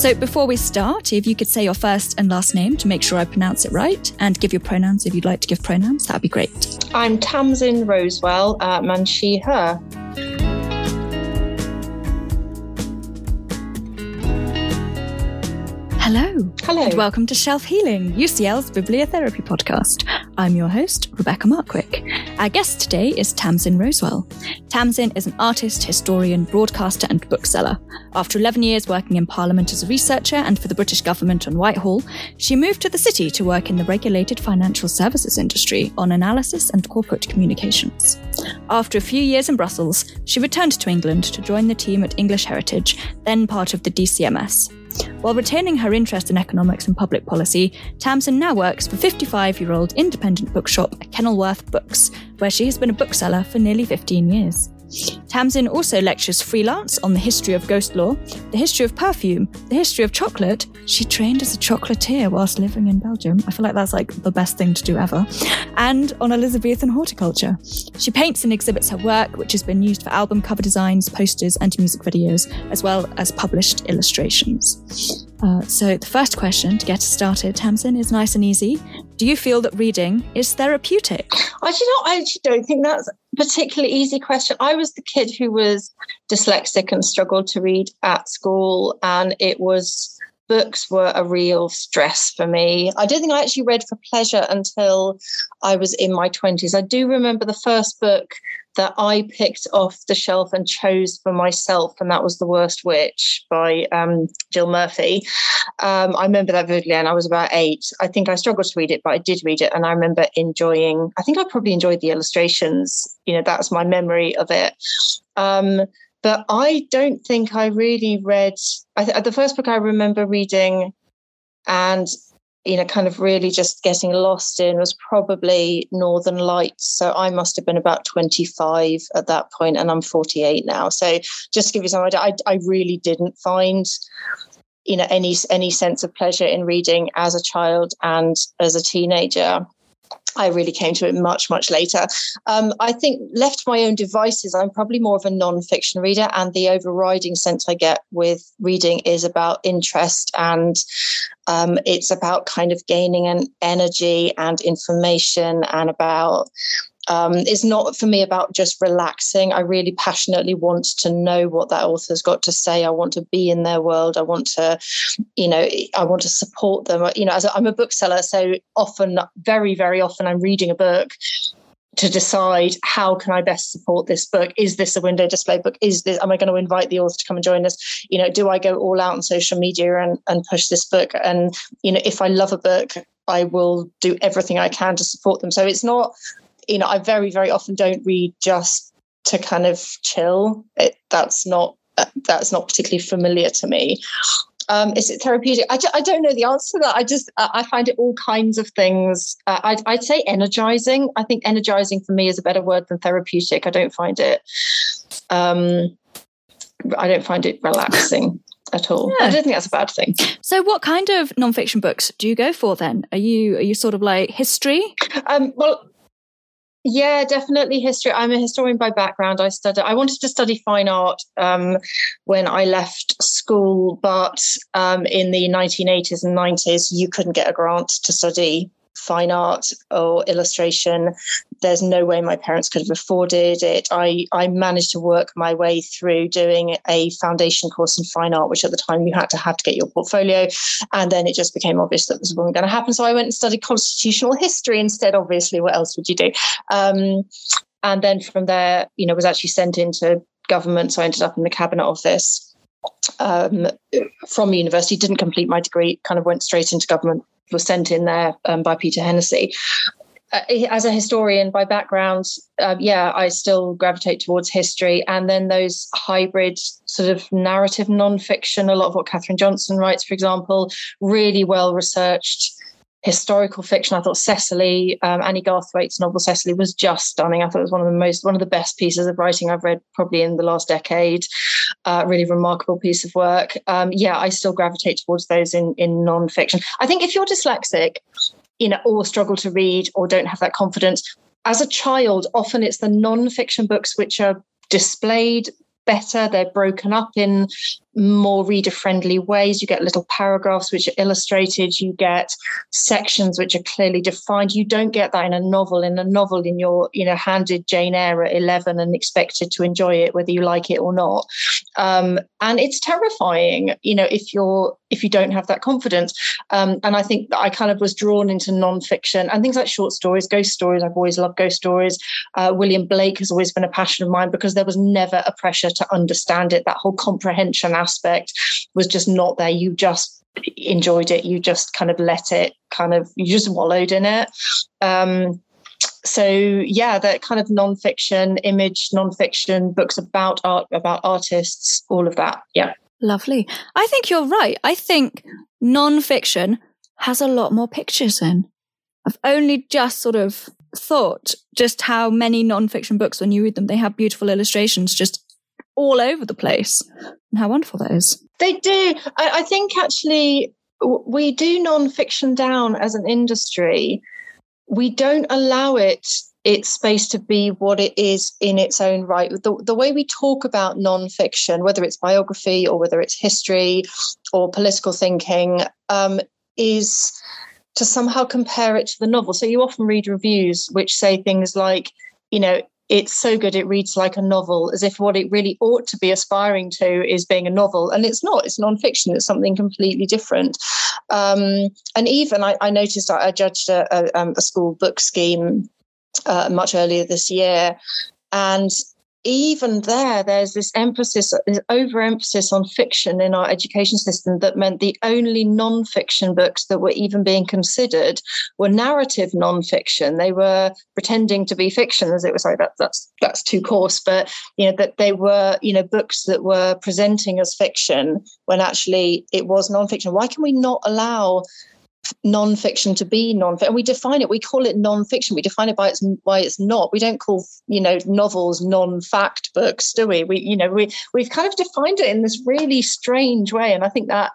So before we start, if you could say your first and last name to make sure I pronounce it right and give your pronouns if you'd like to give pronouns, that'd be great. I'm Tamsin Rosewell, uh, man, she, her. Hello. Hello. And welcome to Shelf Healing, UCL's bibliotherapy podcast. I'm your host, Rebecca Markwick. Our guest today is Tamsin Rosewell. Tamsin is an artist, historian, broadcaster, and bookseller. After 11 years working in Parliament as a researcher and for the British government on Whitehall, she moved to the city to work in the regulated financial services industry on analysis and corporate communications. After a few years in Brussels, she returned to England to join the team at English Heritage, then part of the DCMS. While retaining her interest in economics and public policy, Tamsin now works for 55 year old independent bookshop Kenilworth Books, where she has been a bookseller for nearly 15 years. Tamsin also lectures freelance on the history of ghost lore, the history of perfume, the history of chocolate. She trained as a chocolatier whilst living in Belgium. I feel like that's like the best thing to do ever. And on Elizabethan horticulture. She paints and exhibits her work, which has been used for album cover designs, posters, and music videos, as well as published illustrations. Uh, so, the first question to get us started, Tamsin, is nice and easy. Do you feel that reading is therapeutic? I do not. I actually don't think that's a particularly easy question. I was the kid who was dyslexic and struggled to read at school, and it was books were a real stress for me. I don't think I actually read for pleasure until I was in my 20s. I do remember the first book that I picked off the shelf and chose for myself, and that was The Worst Witch by um, Jill Murphy. Um, I remember that vividly, and I was about eight. I think I struggled to read it, but I did read it, and I remember enjoying. I think I probably enjoyed the illustrations. You know, that's my memory of it. Um, but I don't think I really read. I th- the first book I remember reading, and you know, kind of really just getting lost in was probably Northern Lights. So I must have been about 25 at that point, and I'm 48 now. So just to give you some idea, I, I really didn't find you know any any sense of pleasure in reading as a child and as a teenager I really came to it much, much later. Um, I think, left my own devices, I'm probably more of a non-fiction reader, and the overriding sense I get with reading is about interest and um, it's about kind of gaining an energy and information and about um, it's not for me about just relaxing. I really passionately want to know what that author's got to say. I want to be in their world. I want to, you know, I want to support them. You know, as a, I'm a bookseller, so often, very, very often, I'm reading a book to decide how can I best support this book? Is this a window display book? Is this am I going to invite the author to come and join us? You know, do I go all out on social media and, and push this book? And you know, if I love a book, I will do everything I can to support them. So it's not you know, I very, very often don't read just to kind of chill. It, that's not that's not particularly familiar to me. Um, is it therapeutic? I, I don't know the answer to that. I just I find it all kinds of things. Uh, I'd, I'd say energizing. I think energizing for me is a better word than therapeutic. I don't find it. Um, I don't find it relaxing at all. Yeah. I don't think that's a bad thing. So, what kind of nonfiction books do you go for then? Are you are you sort of like history? Um, well, yeah, definitely history. I'm a historian by background. I studied. I wanted to study fine art um, when I left school, but um, in the 1980s and 90s, you couldn't get a grant to study fine art or illustration. There's no way my parents could have afforded it. I, I managed to work my way through doing a foundation course in fine art, which at the time you had to have to get your portfolio. And then it just became obvious that this wasn't going to happen. So I went and studied constitutional history instead, obviously. What else would you do? Um, and then from there, you know, was actually sent into government. So I ended up in the cabinet office. Um, from university, didn't complete my degree, kind of went straight into government was sent in there um, by Peter Hennessy. Uh, as a historian by background, uh, yeah, I still gravitate towards history. And then those hybrid sort of narrative nonfiction, a lot of what Catherine Johnson writes, for example, really well researched historical fiction. I thought Cecily, um, Annie Garthwaite's novel Cecily was just stunning. I thought it was one of the most, one of the best pieces of writing I've read probably in the last decade. Uh, really remarkable piece of work. Um, yeah, I still gravitate towards those in in nonfiction. I think if you're dyslexic, you know, or struggle to read or don't have that confidence, as a child, often it's the nonfiction books which are displayed better. They're broken up in more reader friendly ways. You get little paragraphs which are illustrated, you get sections which are clearly defined. You don't get that in a novel. In a novel, in your, you know, handed Jane Eyre at 11 and expected to enjoy it, whether you like it or not. Um, and it's terrifying, you know, if you're if you don't have that confidence. Um, and I think I kind of was drawn into nonfiction and things like short stories, ghost stories. I've always loved ghost stories. Uh, William Blake has always been a passion of mine because there was never a pressure to understand it. That whole comprehension aspect was just not there. You just enjoyed it. You just kind of let it kind of, you just wallowed in it. Um, so yeah, that kind of nonfiction, image nonfiction, books about art, about artists, all of that. Yeah. Lovely. I think you're right. I think nonfiction has a lot more pictures in. I've only just sort of thought just how many nonfiction books, when you read them, they have beautiful illustrations just all over the place. And how wonderful that is. They do. I, I think actually we do nonfiction down as an industry. We don't allow it its space to be what it is in its own right. The, the way we talk about nonfiction, whether it's biography or whether it's history or political thinking, um, is to somehow compare it to the novel. So you often read reviews which say things like, you know, it's so good it reads like a novel, as if what it really ought to be aspiring to is being a novel. And it's not, it's nonfiction, it's something completely different. Um, and even I, I noticed I, I judged a, a, um, a school book scheme uh, much earlier this year. And even there, there's this emphasis, this overemphasis on fiction in our education system that meant the only non-fiction books that were even being considered were narrative non-fiction. They were pretending to be fiction, as it was like that. That's that's too coarse, but you know that they were you know books that were presenting as fiction when actually it was non-fiction. Why can we not allow non-fiction to be non-fiction and we define it we call it non-fiction we define it by its why it's not. We don't call you know novels non-fact books do we? We you know we we've kind of defined it in this really strange way and i think that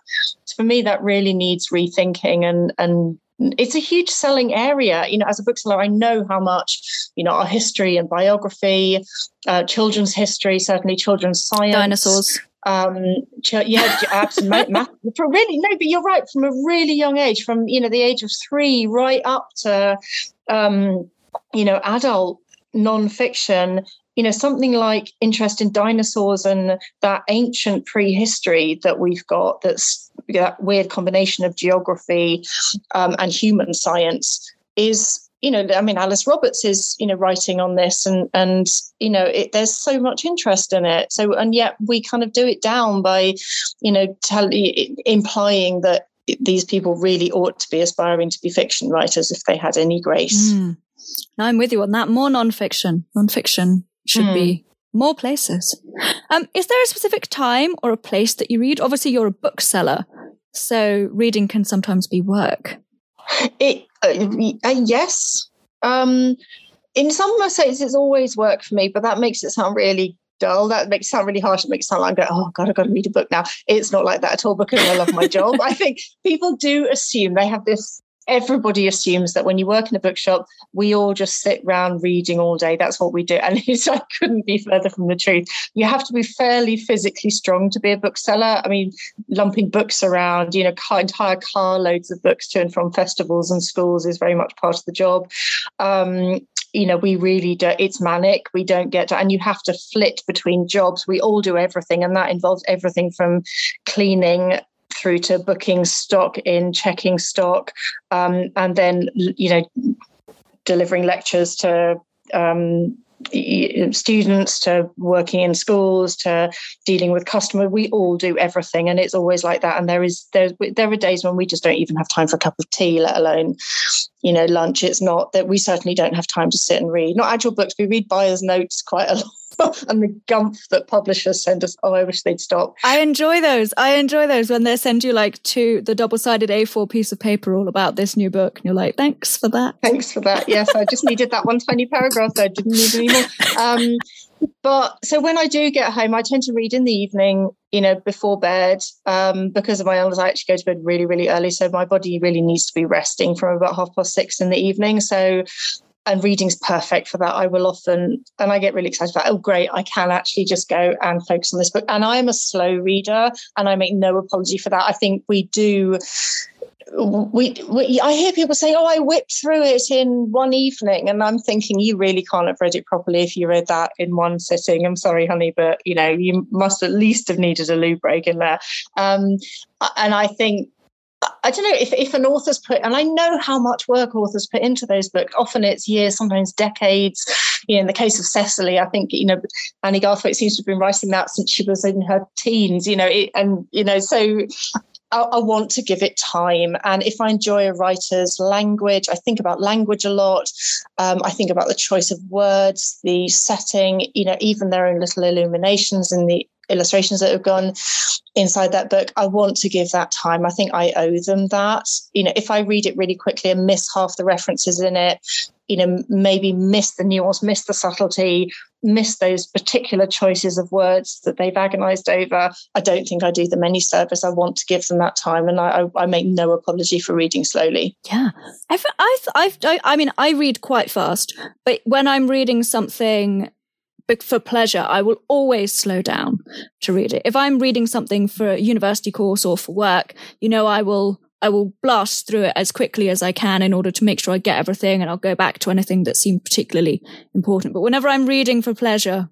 for me that really needs rethinking and and it's a huge selling area. You know as a bookseller i know how much you know our history and biography uh, children's history certainly children's science. Dinosaurs um yeah absolutely. For really no but you're right from a really young age from you know the age of three right up to um you know adult non-fiction you know something like interest in dinosaurs and that ancient prehistory that we've got that's that weird combination of geography um, and human science is you know, I mean, Alice Roberts is, you know, writing on this, and and you know, it, there's so much interest in it. So, and yet we kind of do it down by, you know, tell, implying that these people really ought to be aspiring to be fiction writers if they had any grace. Mm. I'm with you on that. More nonfiction. Nonfiction should mm. be more places. Um, is there a specific time or a place that you read? Obviously, you're a bookseller, so reading can sometimes be work. It yes. Um, in some ways, it's always worked for me, but that makes it sound really dull. That makes it sound really harsh. It makes it sound like, oh God, I've got to read a book now. It's not like that at all because I love my job. I think people do assume they have this everybody assumes that when you work in a bookshop, we all just sit around reading all day. That's what we do. And I couldn't be further from the truth. You have to be fairly physically strong to be a bookseller. I mean, lumping books around, you know, entire carloads of books to and from festivals and schools is very much part of the job. Um, you know, we really do, it's manic. We don't get to, and you have to flit between jobs. We all do everything, and that involves everything from cleaning through to booking stock in, checking stock, um, and then you know delivering lectures to um, students to working in schools to dealing with customer. We all do everything and it's always like that. And there is there there are days when we just don't even have time for a cup of tea let alone you know lunch. It's not that we certainly don't have time to sit and read. Not actual books. We read buyers notes quite a lot and the gumph that publishers send us. Oh, I wish they'd stop. I enjoy those. I enjoy those when they send you like to the double sided A4 piece of paper all about this new book. And you're like, thanks for that. Thanks for that. Yes, I just needed that one tiny paragraph. I didn't need any more. Um, but so when I do get home, I tend to read in the evening, you know, before bed. Um, because of my illness, I actually go to bed really, really early. So my body really needs to be resting from about half past six in the evening. So and reading's perfect for that. I will often, and I get really excited about, oh, great, I can actually just go and focus on this book. And I am a slow reader, and I make no apology for that. I think we do. We, we, I hear people say, "Oh, I whipped through it in one evening," and I'm thinking, you really can't have read it properly if you read that in one sitting. I'm sorry, honey, but you know, you must at least have needed a loo break in there. Um, and I think I don't know if, if an author's put, and I know how much work authors put into those books. Often it's years, sometimes decades. You know, in the case of Cecily, I think you know Annie Garthwaite seems to have been writing that since she was in her teens. You know, it, and you know, so I, I, want to give it time. And if I enjoy a writer's language, I think about language a lot. Um, I think about the choice of words, the setting. You know, even their own little illuminations in the illustrations that have gone inside that book i want to give that time. I think i owe them that. You know if i read it really quickly and miss half the references in it you know maybe miss the nuance miss the subtlety miss those particular choices of words that they've agonized over i don't think i do them any service. I want to give them that time and i, I make no apology for reading slowly. Yeah. I've, I've, I've, i mean i read quite fast but when i'm reading something for pleasure, I will always slow down to read it. If I'm reading something for a university course or for work, you know, I will I will blast through it as quickly as I can in order to make sure I get everything and I'll go back to anything that seemed particularly important. But whenever I'm reading for pleasure,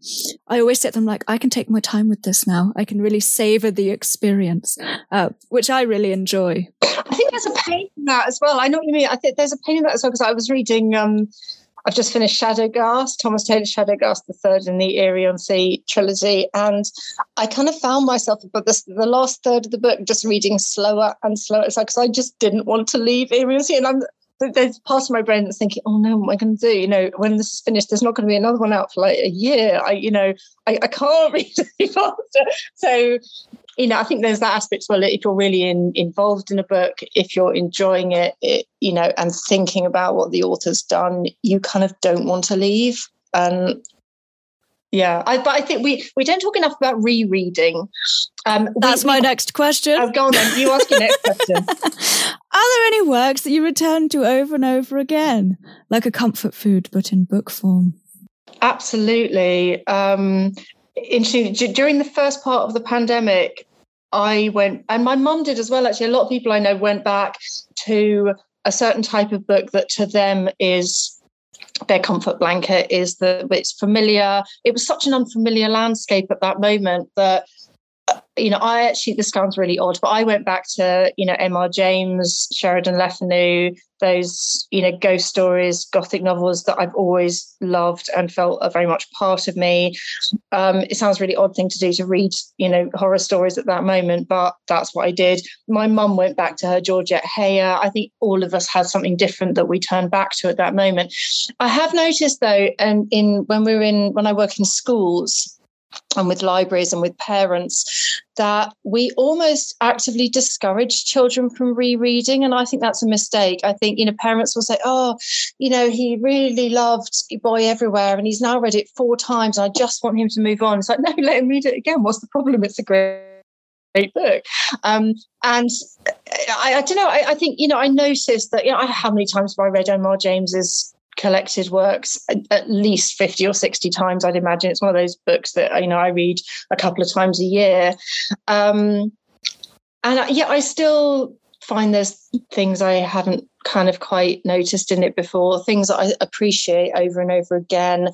I always sit them like, I can take my time with this now. I can really savor the experience, uh, which I really enjoy. I think there's a pain in that as well. I know what you mean. I think there's a pain in that as well because I was reading, um, I've just finished Shadowghast, Thomas Taylor Shadowghast, the third in the Eerie-on-Sea trilogy. And I kind of found myself, but this, the last third of the book, just reading slower and slower. It's like, because I just didn't want to leave Eerie-on-Sea. And I'm, there's part of my brain that's thinking, oh no, what am I going to do? You know, when this is finished, there's not going to be another one out for like a year. I, you know, I, I can't read any faster. So you know, I think there's that aspect as well. If you're really in, involved in a book, if you're enjoying it, it, you know, and thinking about what the author's done, you kind of don't want to leave. And yeah, I, but I think we we don't talk enough about rereading. Um, That's we, my next question. Oh, go on then. You ask your next question. Are there any works that you return to over and over again, like a comfort food but in book form? Absolutely. Um, interesting. During the first part of the pandemic, I went, and my mum did as well. Actually, a lot of people I know went back to a certain type of book that to them is their comfort blanket. Is that it's familiar. It was such an unfamiliar landscape at that moment that you know, I actually, this sounds really odd, but I went back to, you know, M.R. James, Sheridan Le Fanu, those, you know, ghost stories, gothic novels that I've always loved and felt are very much part of me. Um, it sounds really odd thing to do to read, you know, horror stories at that moment, but that's what I did. My mum went back to her Georgette Heyer. I think all of us had something different that we turned back to at that moment. I have noticed though, and in when we we're in when I work in schools, and with libraries and with parents that we almost actively discourage children from rereading and i think that's a mistake i think you know parents will say oh you know he really loved boy everywhere and he's now read it four times and i just want him to move on it's like no let him read it again what's the problem it's a great great book. Um, and I, I, don't know. I, I, think you know. I noticed that you know. how many times have I read M.R. James's collected works at least 50 or 60 times i'd imagine. It's one of those books that you know i read a couple of times a year. Um, and yeah i still find there's things i haven't kind of quite noticed in it before. Things that i appreciate over and over again.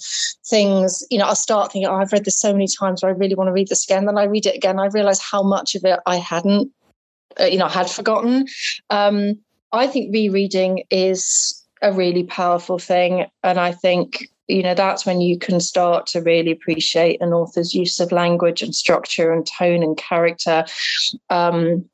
Things you know i'll start thinking oh i've read this so many times i really want to read this again. Then i read it again i realize how much of it i hadn't uh, you know had forgotten. Um, i think rereading is a really powerful thing. And I think, you know, that's when you can start to really appreciate an author's use of language and structure and tone and character um,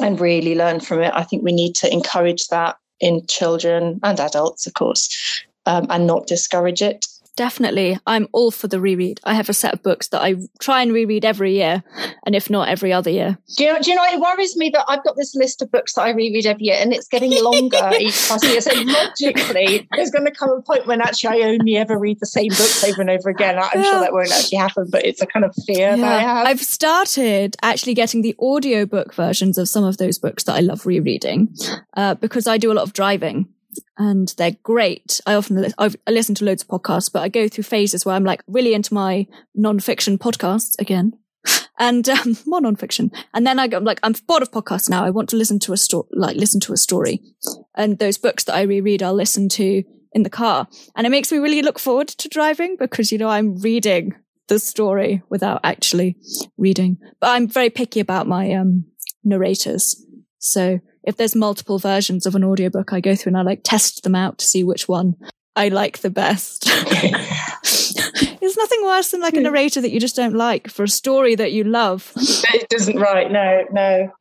and really learn from it. I think we need to encourage that in children and adults, of course, um, and not discourage it definitely. I'm all for the reread. I have a set of books that I try and reread every year, and if not, every other year. Do you know? Do you know? It worries me that I've got this list of books that I reread every year, and it's getting longer each past year. So logically, there's going to come a point when actually I only ever read the same books over and over again. I'm yeah. sure that won't actually happen, but it's a kind of fear yeah. that I have. I've started actually getting the audiobook versions of some of those books that I love rereading uh, because I do a lot of driving. And they're great. I often li- I listen to loads of podcasts, but I go through phases where I'm like really into my non-fiction podcasts again, and um, more non-fiction. And then I go I'm like, I'm bored of podcasts now. I want to listen to a story, like listen to a story. And those books that I reread, I'll listen to in the car. And it makes me really look forward to driving because, you know, I'm reading the story without actually reading. But I'm very picky about my um, narrators. So if there's multiple versions of an audiobook, I go through and I like test them out to see which one I like the best. There's nothing worse than like a narrator that you just don't like for a story that you love. It doesn't right. No, no,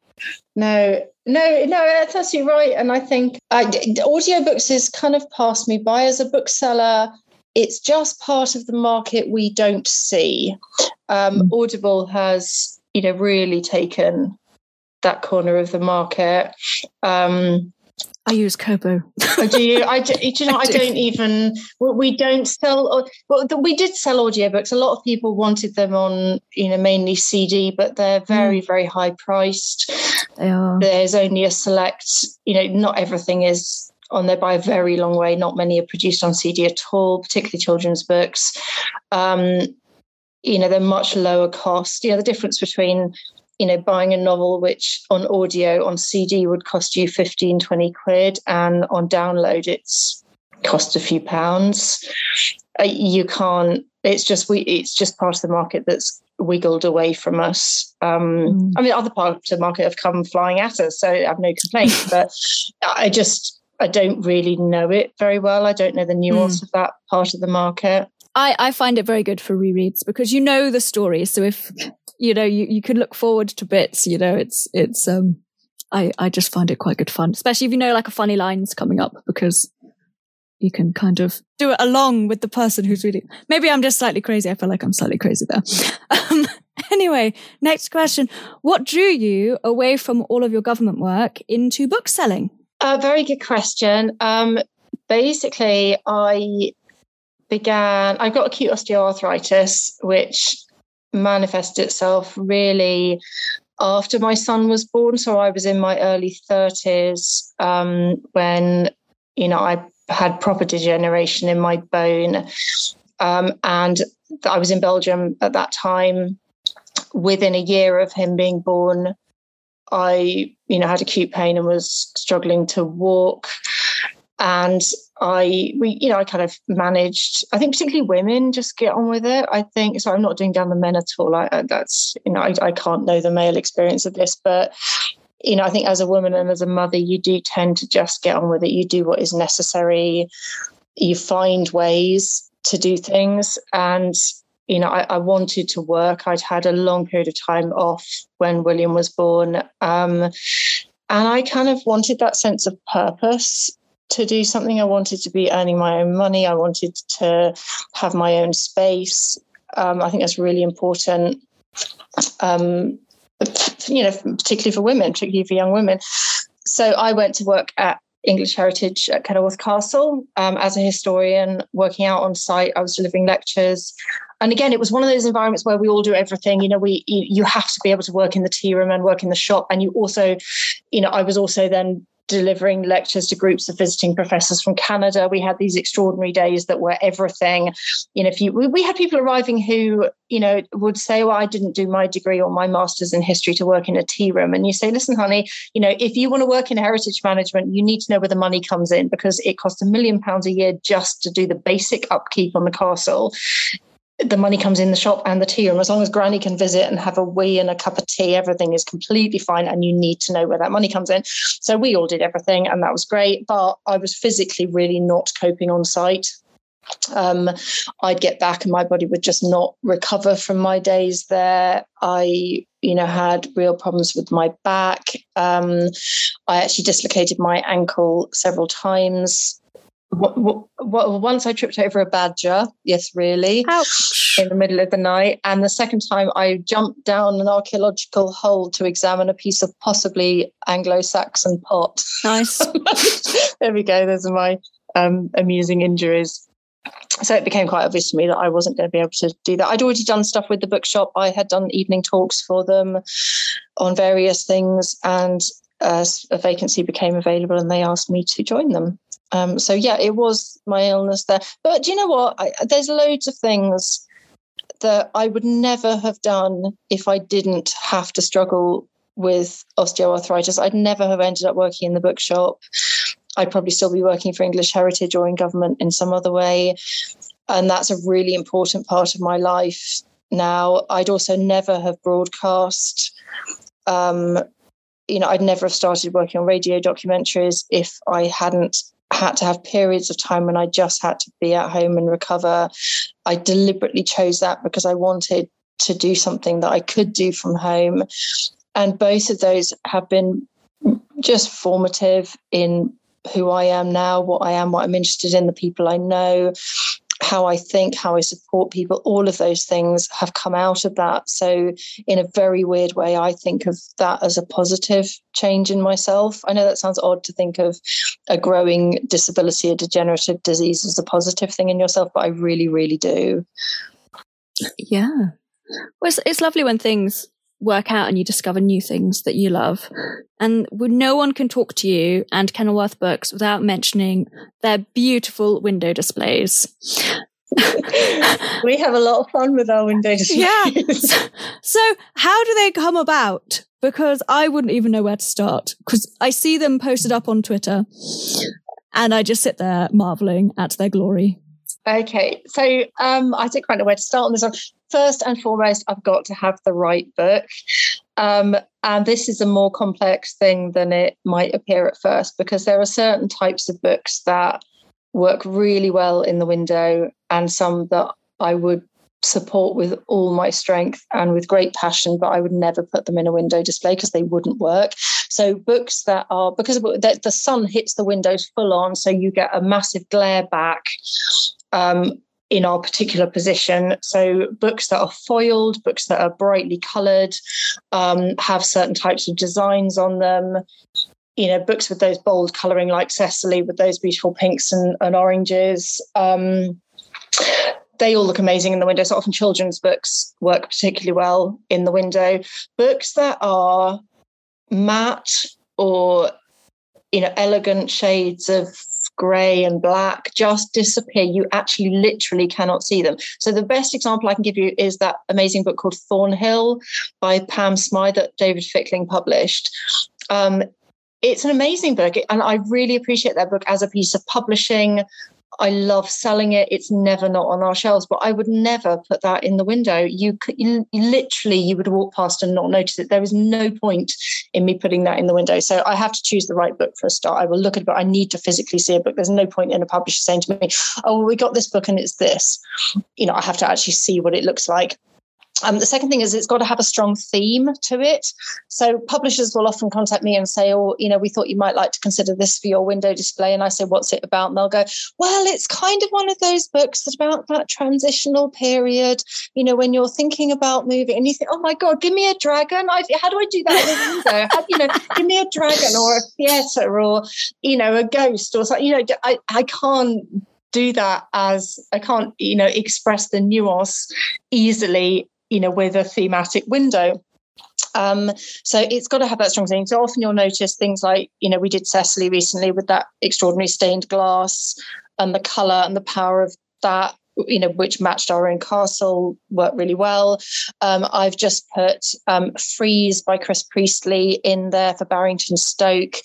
no, no, no. That's absolutely right. And I think I, audiobooks is kind of passed me by as a bookseller. It's just part of the market we don't see. Um, mm. Audible has, you know, really taken that corner of the market. Um, I use Kobo. oh, do you? I do, you know I, do. not even. We don't sell. Well, we did sell audiobooks. A lot of people wanted them on, you know, mainly CD, but they're very, mm. very high priced. They are. There's only a select. You know, not everything is on there by a very long way. Not many are produced on CD at all, particularly children's books. Um, you know, they're much lower cost. You know, the difference between you know, buying a novel which on audio on CD would cost you 15, 20 quid, and on download it's cost a few pounds. Uh, you can't. It's just we. It's just part of the market that's wiggled away from us. Um, mm. I mean, other parts of the market have come flying at us, so I have no complaints. but I just I don't really know it very well. I don't know the nuance mm. of that part of the market. I, I find it very good for rereads because you know the story. So if you know, you, you can look forward to bits, you know, it's, it's, um, I, I just find it quite good fun, especially if you know, like a funny line's coming up because you can kind of do it along with the person who's reading. Maybe I'm just slightly crazy. I feel like I'm slightly crazy there. Um, anyway, next question. What drew you away from all of your government work into bookselling? A very good question. Um, basically, I began, I got acute osteoarthritis, which manifested itself really after my son was born. So I was in my early 30s um, when, you know, I had proper degeneration in my bone. Um, and I was in Belgium at that time. Within a year of him being born, I, you know, had acute pain and was struggling to walk. And I we you know I kind of managed. I think particularly women just get on with it. I think so. I'm not doing down the men at all. I, that's you know I, I can't know the male experience of this, but you know I think as a woman and as a mother, you do tend to just get on with it. You do what is necessary. You find ways to do things, and you know I, I wanted to work. I'd had a long period of time off when William was born. Um, and I kind of wanted that sense of purpose to do something. I wanted to be earning my own money. I wanted to have my own space. Um, I think that's really important. Um, you know, particularly for women, particularly for young women. So I went to work at English Heritage at Kenilworth Castle um, as a historian, working out on site. I was delivering lectures. And again, it was one of those environments where we all do everything. You know, we you, you have to be able to work in the tea room and work in the shop. And you also, you know, I was also then delivering lectures to groups of visiting professors from Canada. We had these extraordinary days that were everything. You know, if you we, we had people arriving who, you know, would say, Well, I didn't do my degree or my master's in history to work in a tea room. And you say, Listen, honey, you know, if you want to work in heritage management, you need to know where the money comes in because it costs a million pounds a year just to do the basic upkeep on the castle the money comes in the shop and the tea room. As long as Granny can visit and have a wee and a cup of tea, everything is completely fine. And you need to know where that money comes in. So we all did everything, and that was great. But I was physically really not coping on site. Um, I'd get back and my body would just not recover from my days there. I, you know, had real problems with my back. Um, I actually dislocated my ankle several times well, once I tripped over a badger. Yes, really. Ouch. In the middle of the night. And the second time I jumped down an archaeological hole to examine a piece of possibly Anglo Saxon pot. Nice. there we go. Those are my um, amusing injuries. So it became quite obvious to me that I wasn't going to be able to do that. I'd already done stuff with the bookshop. I had done evening talks for them on various things, and uh, a vacancy became available, and they asked me to join them Um, so yeah, it was my illness there. But do you know what? I, there's loads of things that I would never have done if I didn't have to struggle with osteoarthritis. I'd never have ended up working in the bookshop. I'd probably still be working for English Heritage or in government in some other way. And that's a really important part of my life now. I'd also never have broadcast. Um, you know, I'd never have started working on radio documentaries if I hadn't had to have periods of time when I just had to be at home and recover. I deliberately chose that because I wanted to do something that I could do from home. And both of those have been just formative in who I am now, what I am, what I'm interested in, the people I know, how I think, how I support people, all of those things have come out of that. So, in a very weird way, I think of that as a positive change in myself. I know that sounds odd to think of a growing disability, a degenerative disease as a positive thing in yourself, but I really, really do. Yeah. Well, it's, it's lovely when things work out and you discover new things that you love. And no one can talk to you and Kenilworth Books without mentioning their beautiful window displays. we have a lot of fun with our window displays. Yeah. So, how do they come about? Because I wouldn't even know where to start because I see them posted up on Twitter and I just sit there marveling at their glory. Okay, so um, I don't quite know where to start on this one. First and foremost, I've got to have the right book. Um, and this is a more complex thing than it might appear at first because there are certain types of books that work really well in the window and some that I would support with all my strength and with great passion, but I would never put them in a window display because they wouldn't work. So books that are because the, sun hits the windows full on, so you get a massive glare back. Um, in our particular position. So, books that are foiled, books that are brightly coloured, um, have certain types of designs on them. You know, books with those bold colouring, like Cecily, with those beautiful pinks and, and oranges. Um, they all look amazing in the window. So often children's books work particularly well in the window. Books that are matte or you know elegant shades of grey and black just disappear. You actually literally cannot see them. So the best example I can give you is that amazing book called Thornhill by Pam Smy that David Fickling published. Um, it's an amazing book, and I really appreciate that book as a piece of publishing. I love selling it. It's never not on our shelves, but I would never put that in the window. You, could, you literally you would walk past and not notice it. There is no point in me putting that in the window. So I have to choose the right book for a start. I will look at it, but I need to physically see a book. There's no point in a publisher saying to me, "Oh, well, we got this book and it's this." You know, I have to actually see what it looks like. Um, the second thing is it's got to have a strong theme to it. So publishers will often contact me and say, "Oh, you know, we thought you might like to consider this for your window display." And I say, "What's it about?" And they'll go, "Well, it's kind of one of those books that about that transitional period. You know, when you're thinking about moving, and you think, "Oh my God, give me a dragon! I, how do I do that in a window? How, you know, give me a dragon or a theatre or you know a ghost or something." You know, I I can't do that as I can't, you know, express the nuance easily you know, with a thematic window. Um, so it's got to have that strong thing. So often you'll notice things like, you know, we did Cecily recently with that extraordinary stained glass and the colour and the power of that, you know, which matched our own castle, worked really well. Um, I've just put um, Freeze by Chris Priestley in there for Barrington Stoke,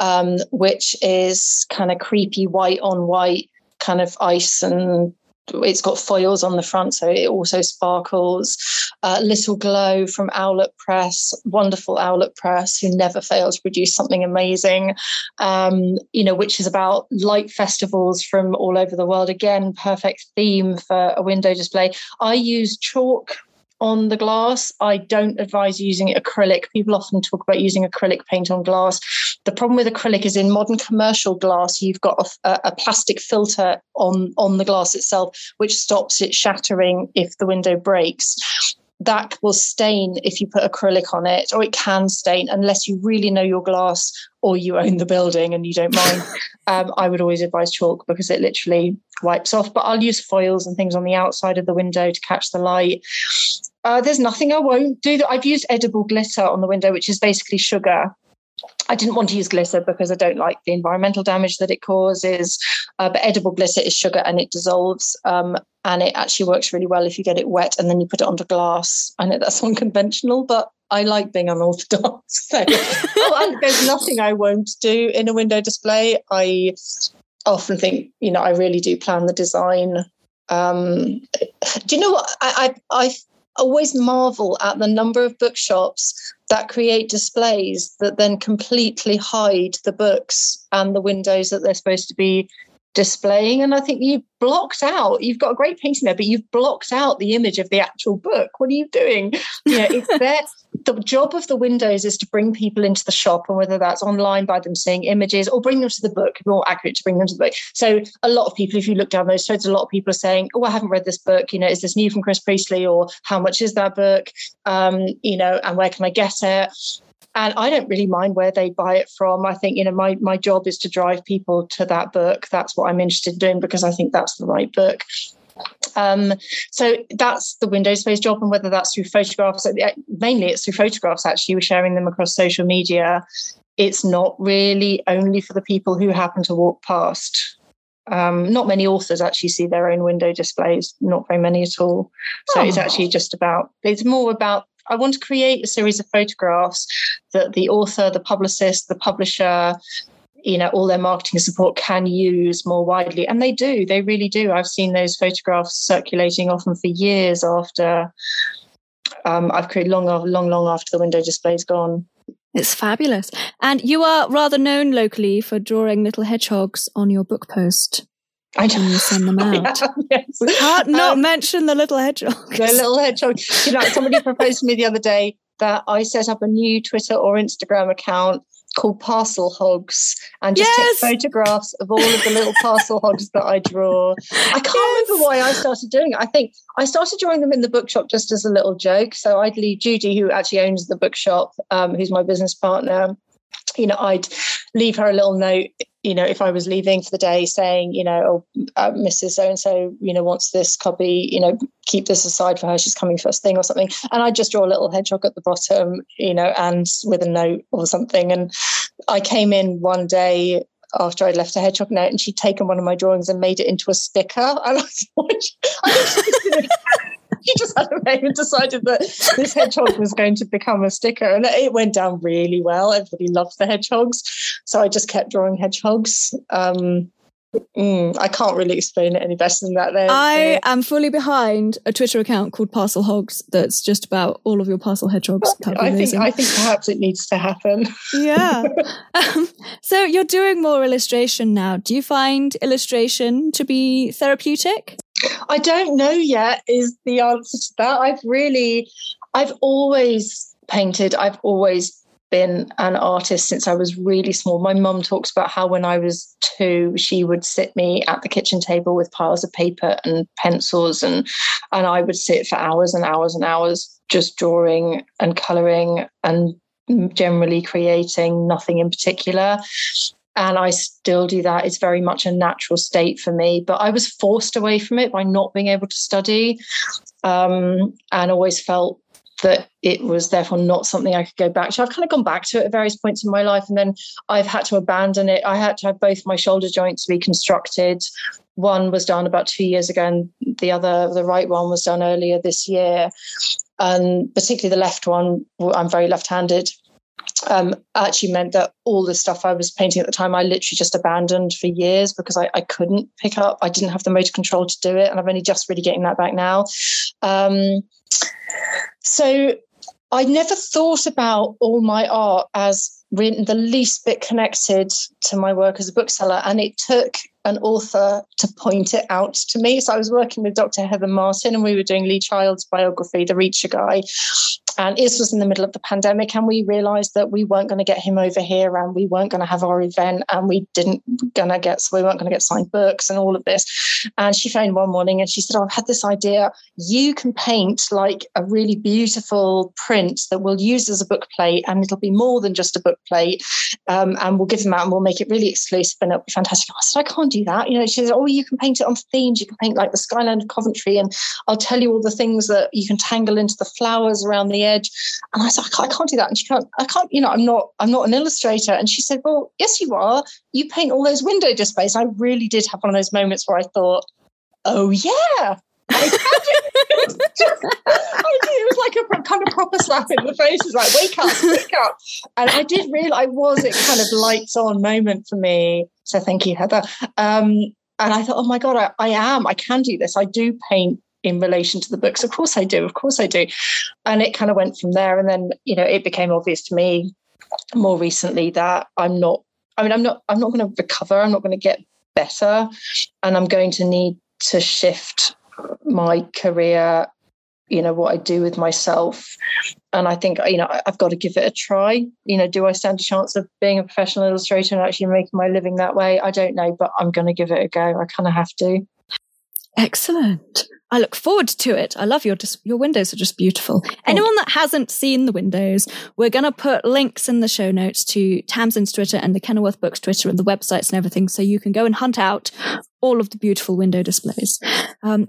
um, which is kind of creepy white on white kind of ice and it's got foils on the front, so it also sparkles. Uh, Little Glow from Owlet Press, wonderful Owlet Press, who never fail to produce something amazing. Um, you know, which is about light festivals from all over the world. Again, perfect theme for a window display. I use chalk on the glass. I don't advise using acrylic. People often talk about using acrylic paint on glass. The problem with acrylic is in modern commercial glass, you've got a, a, plastic filter on, on the glass itself, which stops it shattering if the window breaks. That will stain if you put acrylic on it, or it can stain unless you really know your glass or you own the building and you don't mind. um, I would always advise chalk because it literally wipes off. But I'll use foils and things on the outside of the window to catch the light. Uh, there's nothing I won't do. That I've used edible glitter on the window, which is basically sugar. I didn't want to use glitter because I don't like the environmental damage that it causes. Uh, but edible glitter is sugar and it dissolves. Um, and it actually works really well if you get it wet and then you put it onto glass. I know that's unconventional, but I like being unorthodox. So oh, there's nothing I won't do in a window display. I often think, you know, I really do plan the design. Um, do you know what? I, I, I always marvel at the number of bookshops that create displays that then completely hide the books and the windows that they're supposed to be displaying. And I think you've blocked out, you've got a great painting there, but you've blocked out the image of the actual book. What are you doing? You know, it's there. the job of the windows is to bring people into the shop, and whether that's online by them seeing images or bring them to the book, more accurate to bring them to the book. So a lot of people, if you look down those threads, a lot of people are saying, Oh, I haven't read this book. You know, is this new from Chris Priestley? Or how much is that book? Um, you know, and where can I get it? And I don't really mind where they buy it from. I think you know my my job is to drive people to that book. That's what I'm interested in doing because I think that's the right book. Um, so that's the window space job, and whether that's through photographs, mainly it's through photographs. Actually, we're sharing them across social media. It's not really only for the people who happen to walk past. Um, not many authors actually see their own window displays. Not very many at all. So oh. it's actually just about. It's more about I want to create a series of photographs that the author, the publicist, the publisher, you know, all their marketing support can use more widely. And they do, they really do. I've seen those photographs circulating often for years after um, I've created long, long, long after the window display's gone. It's fabulous. And you are rather known locally for drawing little hedgehogs on your book post. I you send them out. Yeah, yes. We can't not um, mention the little hedgehog. The little hedgehog. You know, somebody proposed to me the other day that I set up a new Twitter or Instagram account called Parcel Hogs and just yes. take photographs of all of the little parcel hogs that I draw. I can't yes. remember why I started doing it. I think I started drawing them in the bookshop just as a little joke. So I'd leave Judy, who actually owns the bookshop, um, who's my business partner, you know, I'd leave her a little note, you know, if I was leaving for the day saying, you know, oh, uh, Mrs. So and so, you know, wants this copy, you know, keep this aside for her. She's coming first thing or something. And I just draw a little hedgehog at the bottom, you know, and with a note or something. And I came in one day after I'd left a hedgehog note and she'd taken one of my drawings and made it into a sticker. I thought, I he just had a name and decided that this hedgehog was going to become a sticker. And it went down really well. Everybody loves the hedgehogs. So I just kept drawing hedgehogs. Um, Mm, I can't really explain it any better than that. There, I am fully behind a Twitter account called Parcel Hogs that's just about all of your parcel hedgehogs. I think I think perhaps it needs to happen. yeah. um, so you're doing more illustration now. Do you find illustration to be therapeutic? I don't know yet. Is the answer to that? I've really, I've always painted. I've always been an artist since I was really small. My mum talks about how when I was two, she would sit me at the kitchen table with piles of paper and pencils, and and I would sit for hours and hours and hours just drawing and colouring and generally creating nothing in particular. And I still do that. It's very much a natural state for me. But I was forced away from it by not being able to study um, and always felt that it was therefore not something I could go back to. I've kind of gone back to it at various points in my life, and then I've had to abandon it. I had to have both my shoulder joints reconstructed. One was done about two years ago, and the other, the right one, was done earlier this year. And particularly the left one, I'm very left handed. Um, actually meant that all the stuff I was painting at the time, I literally just abandoned for years because I, I, couldn't pick up. I didn't have the motor control to do it, and I'm only just really getting that back now. Um, so I never thought about all my art as the least bit connected to my work as a bookseller. And it took an author to point it out to me. So I was working with Dr. Heather Martin and we were doing Lee Child's biography, The Reacher Guy. And this was in the middle of the pandemic, and we realized that we weren't going to get him over here and we weren't going to have our event and we didn't to get, so we weren't going to get signed books and all of this. And she phoned one morning and she said, oh, I've had this idea. You can paint like a really beautiful print that we'll use as a book plate and it'll be more than just a book plate. Um, and we'll give them out and we'll make it really exclusive and it'll be fantastic. I said, I can't do that. You know, she said, Oh, you can paint it on themes. You can paint like the skyline of Coventry and I'll tell you all the things that you can tangle into the flowers around the edge. And I like, I can't do that. And she can't, I can't, you know, I'm not, I'm not an illustrator. And she said, Well, yes, you are. You paint all those window displays. I really did have one of those moments where I thought, Oh yeah. I did. It was like a kind of proper slap in the face. It's like, wake up, wake up. And I did realize I was a kind of lights on moment for me. So thank you, Heather. Um, and I thought, oh my God, I, I am, I can do this. I do paint in relation to the books. Of course I do. Of course I do. And it kind of went from there. And then, you know, it became obvious to me more recently that I'm not, I mean, I'm not, I'm not going to recover. I'm not going to get better. And I'm going to need to shift my career, you know, what I do with myself. And I think, you know, I've got to give it a try. You know, do I stand a chance of being a professional illustrator and actually making my living that way? I don't know, but I'm going to give it a go. I kind of have to. Excellent. I look forward to it. I love your your windows are just beautiful. Anyone that hasn't seen the windows, we're going to put links in the show notes to Tamsin's Twitter and the Kenilworth Books Twitter and the websites and everything, so you can go and hunt out all of the beautiful window displays. Um,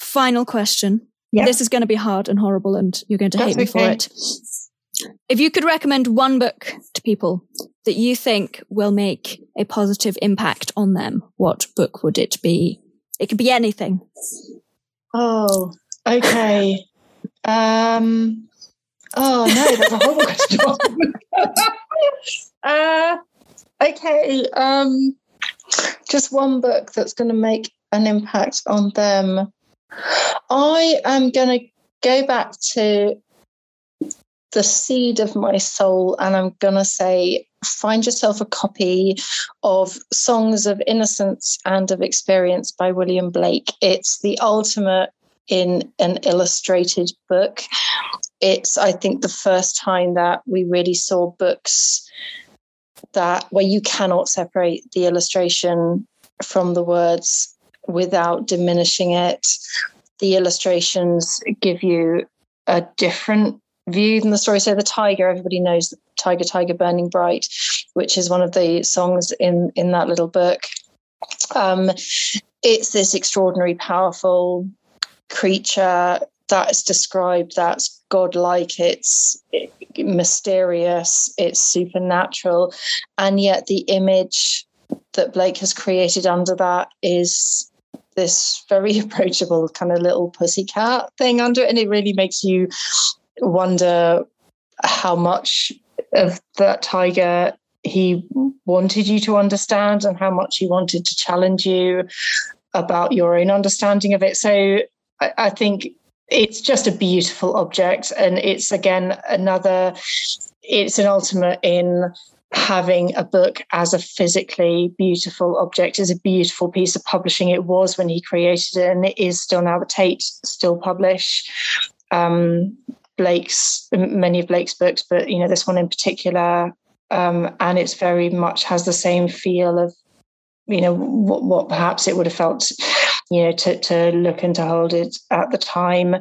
final question. This is going to be hard and horrible, and you're going to That's hate me okay. for it. If you could recommend one book to people that you think will make a positive impact on them, what book would it be? It could be anything. Oh, okay. um, oh no, that's a horrible question. uh, okay. Um, just one book that's going to make an impact on them. I am going to go back to the seed of my soul, and I'm going to say find yourself a copy of Songs of Innocence and of Experience by William Blake. It's the ultimate in an illustrated book. It's, I think, the first time that we really saw books that where you cannot separate the illustration from the words without diminishing it. The illustrations give you a different view in the story. So the tiger, everybody knows the tiger, tiger burning bright, which is one of the songs in in that little book. Um, it's this extraordinary, powerful creature that's described that's godlike it's mysterious it's supernatural and yet the image that blake has created under that is this very approachable kind of little pussycat thing under it and it really makes you wonder how much of that tiger he wanted you to understand and how much he wanted to challenge you about your own understanding of it. So I, I think it's just a beautiful object. And it's again another, it's an ultimate in having a book as a physically beautiful object is a beautiful piece of publishing. It was when he created it, and it is still now. The Tate still publish. Um, Blake's many of Blake's books, but you know this one in particular, um, and it's very much has the same feel of you know what, what perhaps it would have felt you know to to look and to hold it at the time.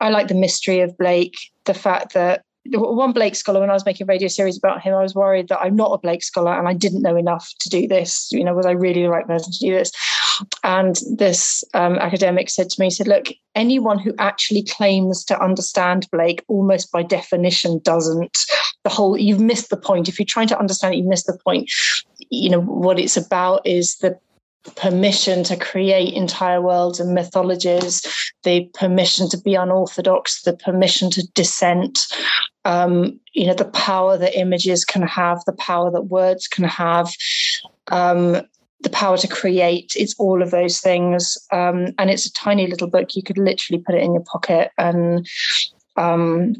I like the mystery of Blake, the fact that one Blake scholar, when I was making a radio series about him, I was worried that I'm not a Blake scholar and I didn't know enough to do this. You know, was I really the right person to do this? And this um, academic said to me, he said, look, anyone who actually claims to understand Blake almost by definition doesn't. The whole, you've missed the point. If you're trying to understand it, you've missed the point. You know, what it's about is the permission to create entire worlds and mythologies, the permission to be unorthodox, the permission to dissent, um, you know, the power that images can have, the power that words can have, um, the power to create. It's all of those things. Um, and it's a tiny little book. You could literally put it in your pocket and um,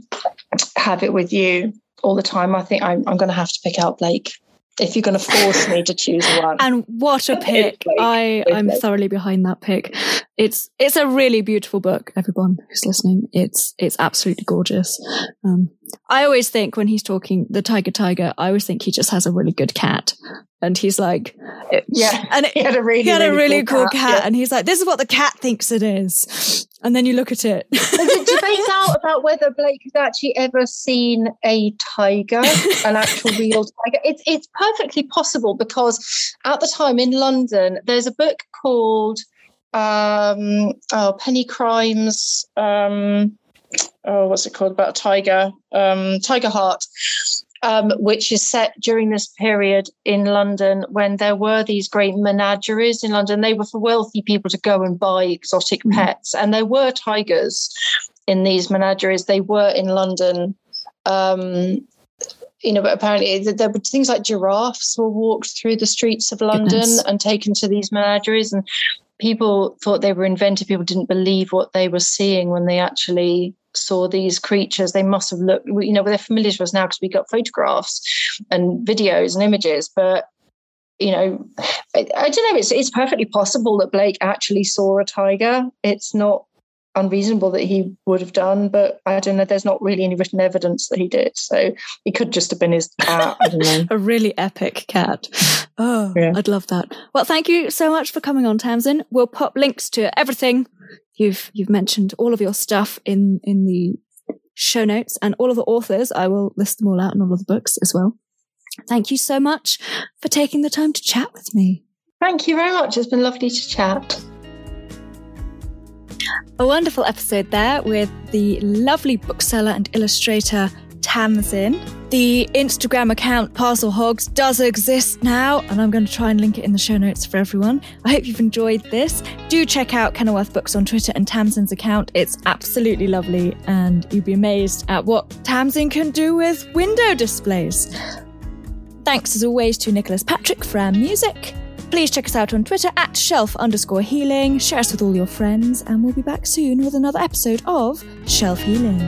have it with you all the time. I think I'm, I'm going to have to pick out Blake if you're going to force me to choose one. And what a pick! I I'm thoroughly behind that pick. It's it's a really beautiful book. Everyone who's listening, it's it's absolutely gorgeous. Um, I always think when he's talking the tiger tiger, I always think he just has a really good cat. And he's like, yeah, and it, he had a really, he had really a really cool, cool cat, cat yeah. and he's like, this is what the cat thinks it is, and then you look at it. Out about whether Blake has actually ever seen a tiger, an actual real tiger. It's it's perfectly possible because at the time in London, there's a book called um, oh, Penny Chrimes. Um, oh, what's it called? About a tiger, um, Tiger Heart. Um, which is set during this period in London when there were these great menageries in London. They were for wealthy people to go and buy exotic pets, and there were tigers in these menageries. They were in London. Um, you know, but apparently there were things like giraffes were walked through the streets of London Goodness. and taken to these menageries, and people thought they were invented. People didn't believe what they were seeing when they actually saw these creatures. They must have looked, you know, they're familiar to us now because we got photographs and videos and images, but you know, I, I, don't know. It's it's perfectly possible that Blake actually saw a tiger. It's not unreasonable that he would have done, but I don't know. There's not really any written evidence that he did, so it could just have been his cat. a really epic cat. Oh, yeah. I'd love that. Well, thank you so much for coming on, Tamsin. We'll pop links to everything you've you've mentioned. All of your stuff in in the show notes, and all of the authors. I will list them all out in all of the books as well. Thank you so much for taking the time to chat with me. Thank you very much. It's been lovely to chat. A wonderful episode there with the lovely bookseller and illustrator Tamsin. The Instagram account Parcel Hogs does exist now, and I'm going to try and link it in the show notes for everyone. I hope you've enjoyed this. Do check out Kenilworth Books on Twitter and Tamsin's account. It's absolutely lovely, and you'd be amazed at what Tamsin can do with window displays. Thanks as always to Nicholas Patrick for our music. Please check us out on Twitter at shelf underscore healing. Share us with all your friends, and we'll be back soon with another episode of Shelf Healing.